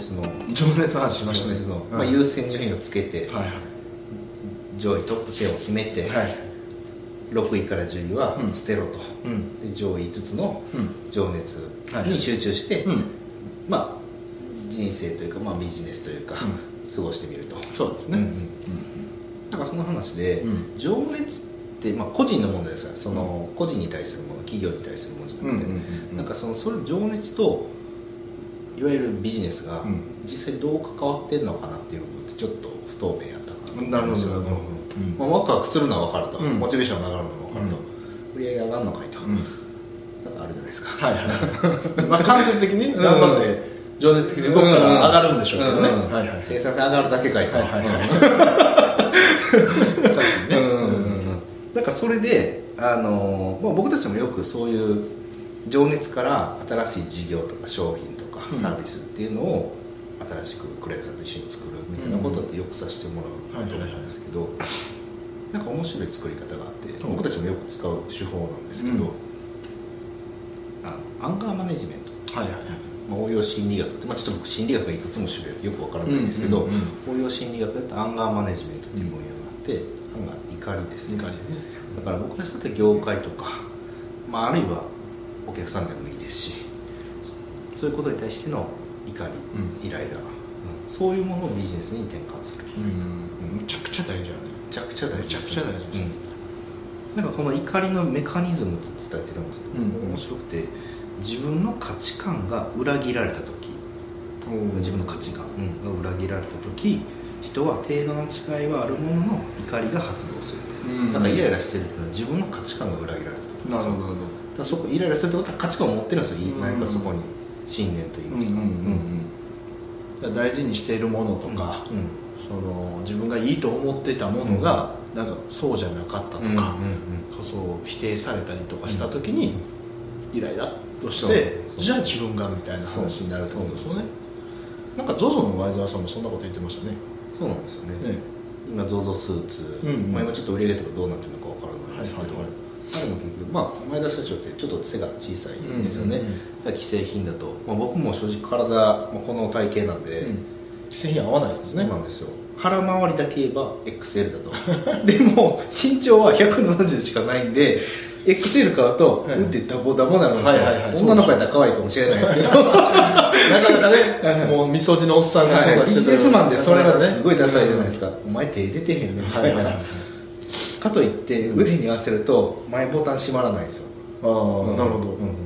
熱の情熱の話しましたね。情熱の、うん。まあ、優先順位をつけて、はい上位トップ10を決めて、はい。はい6位から10位はうん。捨てろと、うん。で上位5つのうん。情熱はいに集中して、うん。まあ人生というか、まあ、ビジネスというか、う過ごしてみると。そうですね。うんうんなんかその話で、うん。情熱って、まあ、個人の問題ですからその個人に対するもの企業に対するものじゃなくて、うんうんうん。なんかそのそれ情熱といわゆるビジネスがうん。実際どう関わってるのかなっていう部分ってちょっと不透明やったかななるほど。うん。まあ、ワクワクするのは分かると、うん。モチベーションが上がるのは分かると、売り上げ上がるのかいと、うん。なんかあるじゃないですか。はいはい まあ間接的に頑張って情熱的に動くから上がるんでしょうけどね、うんうんはいはい生産性上がるだけかいと、はいはいはい。確かにね、うんうんうんうん。なんかそれで、あのまあ、僕たちもよくそういう情熱から新しい事業とか商品とサービスっていうのを新しくクレイさんと一緒に作るみたいなことってよくさせてもらうと思うんですけど、なんか面白い作り方があってうん僕たちもよく使う手法なんですけど、うんあアンガーマネジメント。はいはいはい。まあ、応用心理学って、まあ、ちょっと僕心理学がいくつも種類あってよくわからないんですけど、応用心理学だとアンガーマネジメントっていう分野があって、アンガー怒りですね。怒りね。だから僕たちだって業界とか、まあ、あるいはお客さんでもいいですしそそういうことに対しての怒り、うイライラ、うん。そういうものをビジネスに転換する。うん。むちゃくちゃ大事だね。めちゃくちゃ大事めちゃくちゃ大事です。うん。なんかこの怒りのメカニズムって伝えてるんですけど、うん。面白くて自分の価値観が裏切られた時自分の価値観が裏切られた時人は程度の違いはあるものの怒りが発動する。と、うん。だからイライラしてるっていうのは自分の価値観が裏切られた時なるほどだからそこイライラするってことは価値観を持ってるんですよ、うん。何かそこに信念といいますか、うんうんうんうん。大事にしているものとか、うんその自分がいいと思ってたものが、なんかそうじゃなかったとか、うんうんうんそう否定されたりとかした時に、イライラとしてじゃあ自分がみたいな話になるってことですよね。なんか ZOZO の前澤さんもそんなこと言ってましたね。そうなんですよね。ね今 ZOZO スーツ、うんうん。まあ、今ちょっと売り上げとかどうなってるのかわからないですけど、はいはいはいあれも結局、まあ、前田社長ってちょっと背が小さいんですよね、既製品だと、まあ、僕も正直体、まあ、この体型なんで、製品合わないですね。そうなんですよ。腹回りだけ言えば XL だと。でも身長は170しかないんで XL 買うと、はい。腕ダボダボになるんですよ、はいはいはい。女の子やったら可愛いかもしれないですけど。なかなかねもうみそじのおっさんがそうはい。ビかし。てジネスマンでそれがすごいダサいじゃないですか、か、お前手出てへんねみたいな、はいはいはいかといって腕に合わせると前ボタン閉まらないんですよ、ああ、なるほど、うんうんうん。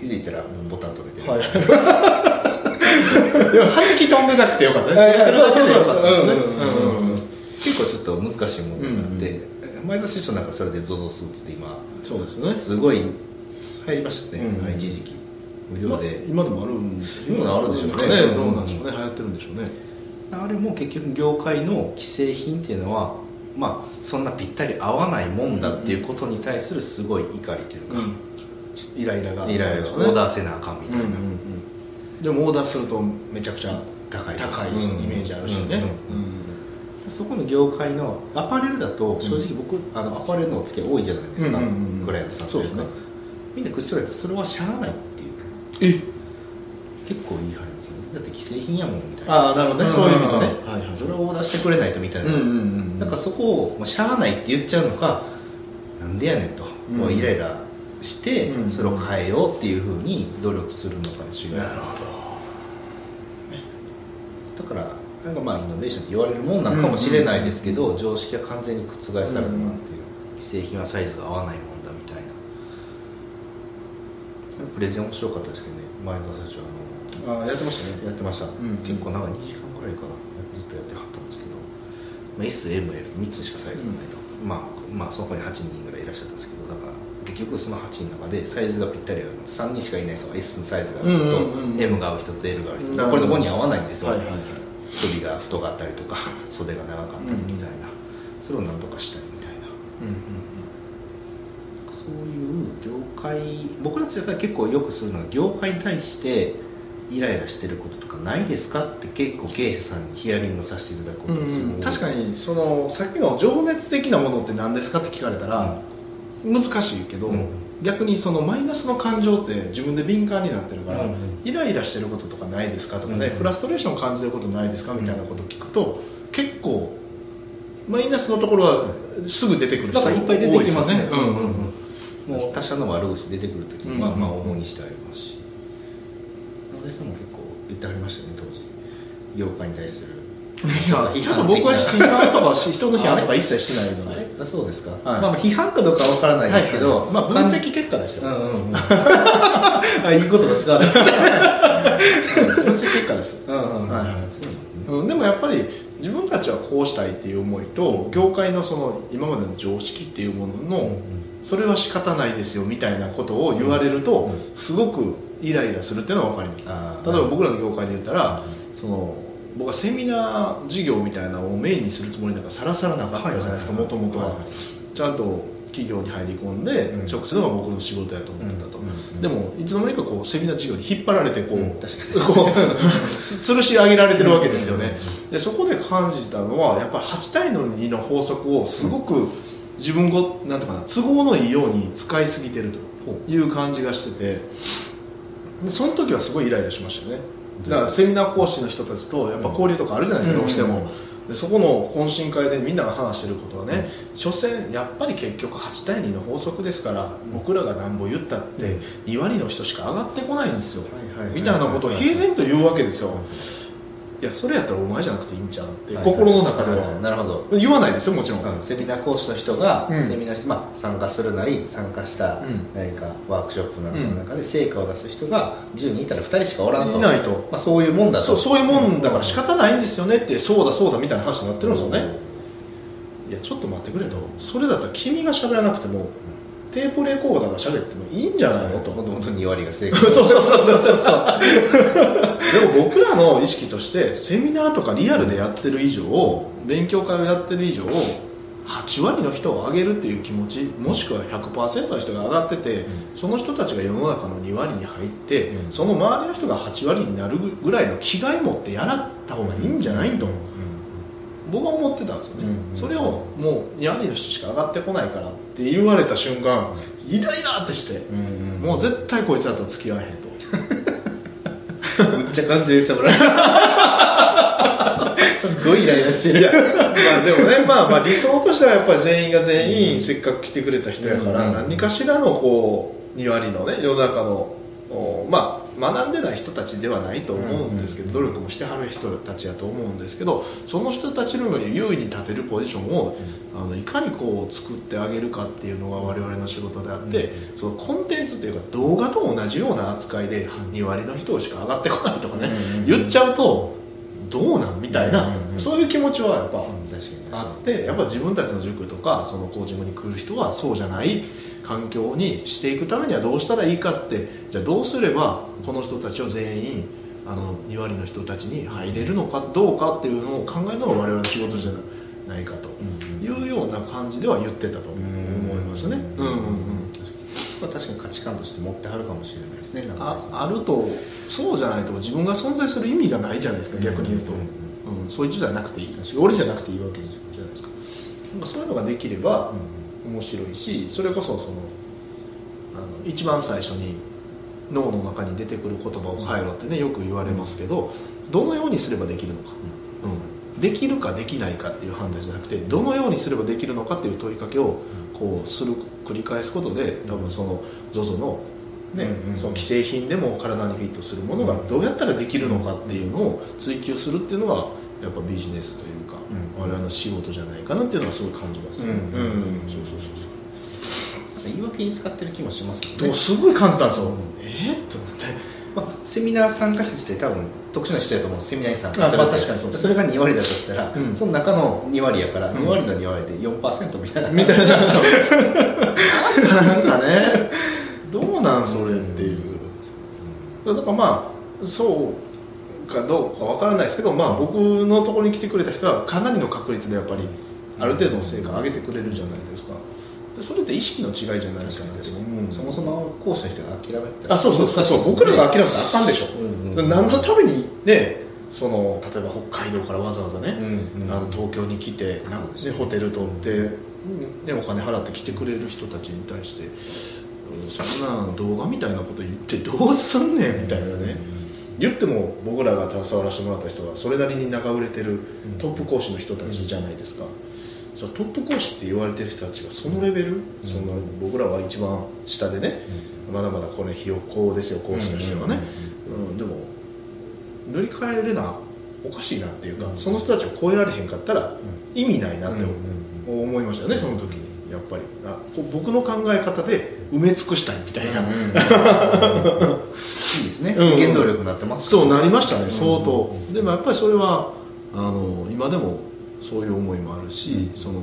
気づいたらボタン止めてる、はいでも弾き飛んでなくてよかったね。そうそうそうよかったですねうんうんうん。うん。結構ちょっと難しいものがあって、前田師匠なんかそれで ZOZO スーツって今そうですね。すごい入りましたね、うん。はい一時期無料で、今でもあるんです今あるでしょうね。ねどうなんでしょうね。流行ってるんでしょうね。あれも結局業界の既製品っていうのはまあそんなぴったり合わないもんだっていうことに対するすごい怒りというか、イライラが。イライラオーダーせなあかんみたいな、でもオーダーするとめちゃくちゃ高い高いイメージあるしね。うんうんそこの業界のアパレルだと正直僕、あのアパレルのお付き合い多いじゃないですか、うんうんうん。クライアントさんというか。そうですね。みんな口それてそれはしゃあないっていう。え結構言い張ります。よねだって既製品やもんみたいな。ああなるほどね。そういう意味でね。はいはいそれをオーダーしてくれないとみたいな、うんうんうん。なんかそこをもうしゃあないって言っちゃうのかなんでやねんと、うん。もうイライラしてうん。それを変えようっていうふうに努力するのかもしれない。なるほだからなんかまあイノベーションって言われるもんなのかもしれないですけど、常識は完全に覆されたなっていう、既製品はサイズが合わないもんだみたいな。プレゼン面白かったですけどね。前澤社長あのどああやってましたね。やってました、ん結構なんか2時間ぐらいかなずっとやってはったんですけど、まあ、SML3 つしかサイズがないと、まあ、まあそこに8人ぐらいいらっしゃったんですけどだから結局その8人の中でサイズがぴったり合うの。3人しかいない人は S のサイズが合う人と、うんうんうん M が合う人と L が合う人なるほど。これどこに合わないんですよ、はいはいはい。首が太かったりとか袖が長かったりみたいな、それをなんとかしたいみたいな。そういう業界僕たちだったら結構よくするのは業界に対してイライラしてることとかないですか？って結構経営者さんにヒアリングさせていただくことでする、確かにそのさっきの情熱的なものって何ですかって聞かれたら難しいけど、うん。逆にそのマイナスの感情って自分で敏感になってるから、うんうん。イライラしてることとかないですかとかね、うんうん。フラストレーション感じてることないですかみたいなこと聞くと結構マイナスのところはすぐ出てくる人なんかいっぱい出てきますね。うんうんうん。もう。他社の悪口出てくるときうんは、まあ主にしてありますし野田さんも結構言ってありましたよね当時。業界に対する。ちょっと僕は批判とかし人の批判とか一切しないのあで、れそうですか、はい。まあまあ批判かどうかは分からないですけど、はいはいまあ、分析結果ですよ、うんうんうん。あいい言葉使われました分析結果です、でもやっぱり自分たちはこうしたいっていう思いと業界のその今までの常識っていうものの、それは仕方ないですよみたいなことを言われると、うすごくイライラするっていうのは分かります。例えば僕らの業界で言ったら、その僕はセミナー事業みたいなのをメインにするつもりなんかさらさらなかったじゃないですかもともとはちゃんと企業に入り込んで、うん。直接のが僕の仕事やと思ってたと、うんうんうんでもいつの間にかこうセミナー事業に引っ張られてこう、こうつ 吊るし上げられてるわけですよね、でそこで感じたのはやっぱり8対の2の法則をすごく自分ごなんていうかな都合のいいように使いすぎてるという感じがしててでその時はすごいイライラしましたよね。だからセミナー講師の人たちとやっぱ交流とかあるじゃないですか、どうしても、でそこの懇親会でみんなが話してることはね、所詮やっぱり結局8対2の法則ですから僕らがなんぼ言ったって2割の人しか上がってこないんですよ、みたいなことを平然と言うわけですよ、いやそれやったらお前じゃなくていいんちゃうって、心の中では、なるほど。言わないですよもちろん、うん。セミナー講師の人が、うん。セミナーし、まあ、参加するなり参加したうん。何かワークショップなどの中で成果を出す人が10人いたら2人しかおらんと。いないと。まあ、そういうもんだと。そうそういうもんだから仕方ないんですよねってそうだそうだみたいな話になってるんですよね、いやちょっと待ってくれと。それだったら君が喋らなくてもテープレコーダーが喋ってもいいんじゃないのと。もともと2割が成果 そうそうそうそうそう。でも僕らの意識としてセミナーとかリアルでやってる以上勉強会をやってる以上8割の人を上げるっていう気持ちもしくは100%の人が上がってて、その人たちが世の中の2割に入って、うん。その周りの人が8割になるぐらいの気概持ってやらった方がいいんじゃないと、僕は思ってたんですよね、うんそれをもう2割の人しか上がってこないからって言われた瞬間イライラってして、もう絶対こいつらと付き合えへんと。めっちゃ感情揺さぶられすごいイライラしてるまあでもね、まあ、まあ理想としてはやっぱり全員が全員せっかく来てくれた人やから、うん何かしらのこう2割のね世の中のおまあ学んでない人たちではないと思うんですけど、努力もしてはる人たちやと思うんですけどその人たちの優位に立てるポジションを、あのいかにこう作ってあげるかっていうのが我々の仕事であって、そのコンテンツっていうか動画と同じような扱いで2割の人しか上がってこないとかね、うん。言っちゃうとどうなんみたいな、うんうんうん。そういう気持ちはやっぱあってやっぱ自分たちの塾とかそのコーチングに来る人はそうじゃない環境にしていくためにはどうしたらいいかってじゃあどうすればこの人たちを全員あの2割の人たちに入れるのかどうかっていうのを考えるのが我々の仕事じゃないかというような感じでは言ってたと思いますね。うんうんうんまあ確かに価値観として持ってはるかもしれないですねああるとそうじゃないと自分が存在する意味がないじゃないですか逆に言うと、うんうん、そいつじゃなくていい。俺じゃなくていいわけじゃないですか。なんかそういうのができれば面白いしそれこそそのあの一番最初に脳の中に出てくる言葉を変えろってねよく言われますけどどのようにすればできるのか、うん、できるかできないかっていう判断じゃなくてどのようにすればできるのかっていう問いかけをこうする繰り返すことで多分その ZOZO のねうんうん。その既製品でも体にフィットするものがどうやったらできるのかっていうのを追求するっていうのがやっぱビジネスというか、うん。我々の仕事じゃないかなっていうのはすごい感じます。ね、うん。そうそうそうそう。言い訳に使ってる気もしますけどね。とすごい感じたんですよ、うんえー、と思ってまあ、セミナー参加者自体多分特殊な人やと思う。セミナーに参加するあまあ確かにそそれが2割だとしたら、うん。その中の2割やから、うん。2割の2割で4%みたいな。みたいな。なんかねどうなんそれっていう、だからまあそうかどうかわからないですけど、まあ、僕のところに来てくれた人はかなりの確率でやっぱりある程度の成果を上げてくれるじゃないですかでそれって意識の違いじゃないですか、う。ん。そもそも講師の人が諦めてた。あそうそうそう。そう僕らが諦めたらあかんでしょ、うんうん何のためにねその例えば北海道からわざわざね、うんうんあの東京に来て、そうですね、ホテル取って、ね、お金払って来てくれる人たちに対してそんな動画みたいなこと言ってどうすんねんみたいなね、言っても僕らが携わらせてもらった人はそれなりに仲売れてるトップ講師の人たちじゃないですか、そのトップ講師って言われてる人たちがそのレベル、その僕らは一番下でね、まだまだこれひよっこですよ講師としてはね、うんでも塗り替えれなおかしいなっていうか、その人たちを超えられへんかったら意味ないなって思いましたよねその時に。やっぱり。あこ僕の考え方で埋め尽くしたいみたいな、いいですね、うん。原動力になってますそうなりましたね相当、でもやっぱりそれはあの今でもそういう思いもあるし、その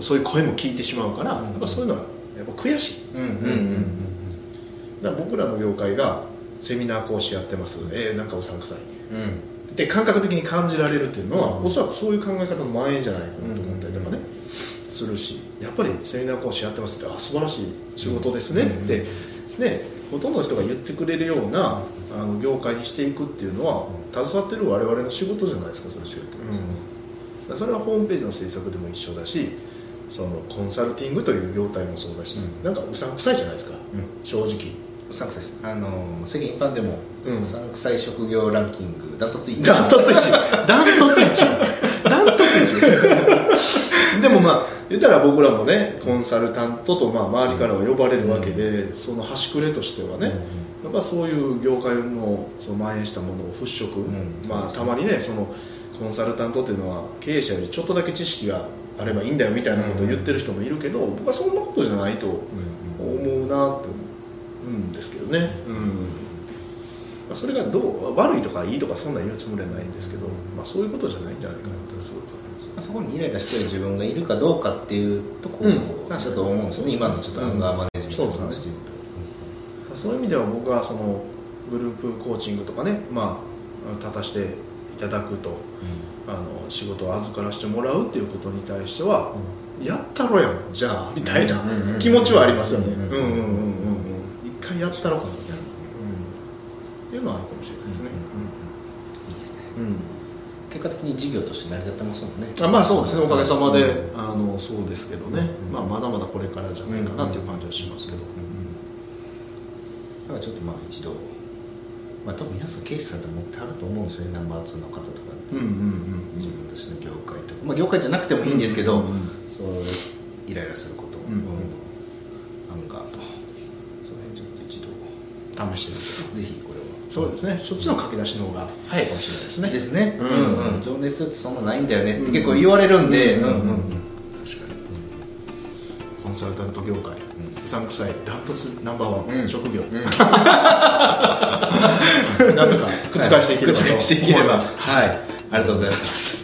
そういう声も聞いてしまうから、やっぱそういうのはやっぱ悔しい。うんうんうんだから僕らの業界がセミナー講師やってます。えー、なんかうさんくさい。うん。うんで感覚的に感じられるっていうのは、おそらくそういう考え方の蔓延じゃないかなと思ったりとかね、するし。やっぱりセミナー講師やってますってあ素晴らしい仕事ですねって、ね、ほとんどの人が言ってくれるようなあの業界にしていくっていうのは携わってる我々の仕事じゃないですかそれ仕事、だからそれはホームページの制作でも一緒だしそのコンサルティングという業態もそうだし、うん。なんかうさんくさいじゃないですか、正直。うさんくさいです。あの世間一般でも、うん。うさんくさい職業ランキングダントツ1ダントツ1ダントツ1ダントツ1でもまあ言ったら僕らもねコンサルタントとまあ周りからは呼ばれるわけで、その端くれとしてはね、やっぱそういう業界のその蔓延したものを払拭、ん。まあたまにねそのコンサルタントっていうのは経営者よりちょっとだけ知識があればいいんだよみたいなことを言ってる人もいるけど、僕はそんなことじゃないと思うなって思うんですけどね、うん。まあ、それがどう悪いとかいいとかそんなん言うつもりはないんですけど、まあ、そういうことじゃないんじゃないかなってすごくそこにイライラしてる自分がいるかどうかっていうところうん。をちょっと思うんですよね、今のちょっとアンガーマネジメントの話でいうと、そういう意味では僕はそのグループコーチングとかね、まあ、立たせていただくとあの仕事を預からせてもらうっていうことに対しては、やったろやんじゃあみたいなうんうんうん気持ちはありますよね。ううんんうんうん。うんうん一回やったろかなみたいな、うん、っていうのはあるかもしれないですね、いいですね。うん結果的に事業として成り立ってますもんね。あまあそうですね。おかげさまで、うんあのそうですけどね、うんまあ、まだまだこれからじゃないかなっていう感じはしますけど、だからちょっとまあ一度まあ多分皆さん経営者さんで持ってはると思うんですよね。ナンバー2の方とかって。うんうんうん自分たちの業界とか、まあ、業界じゃなくてもいいんですけど、うんうんうんそうイライラすること、うんアンガーと。その辺ちょっと一度試してみて。ぜひこれはそうですね。そっちの書き出しの方が早いかもしれないですね。ですね、ううんんうん、情熱ってそんなないんだよね。って結構言われるんで、うんうんうん。確かに。コンサルタント業界、うさんくさいダントツナンバーワン、うん。職業、うん。なんとか覆していければと覆していければ。思います。はい。ありがとうございます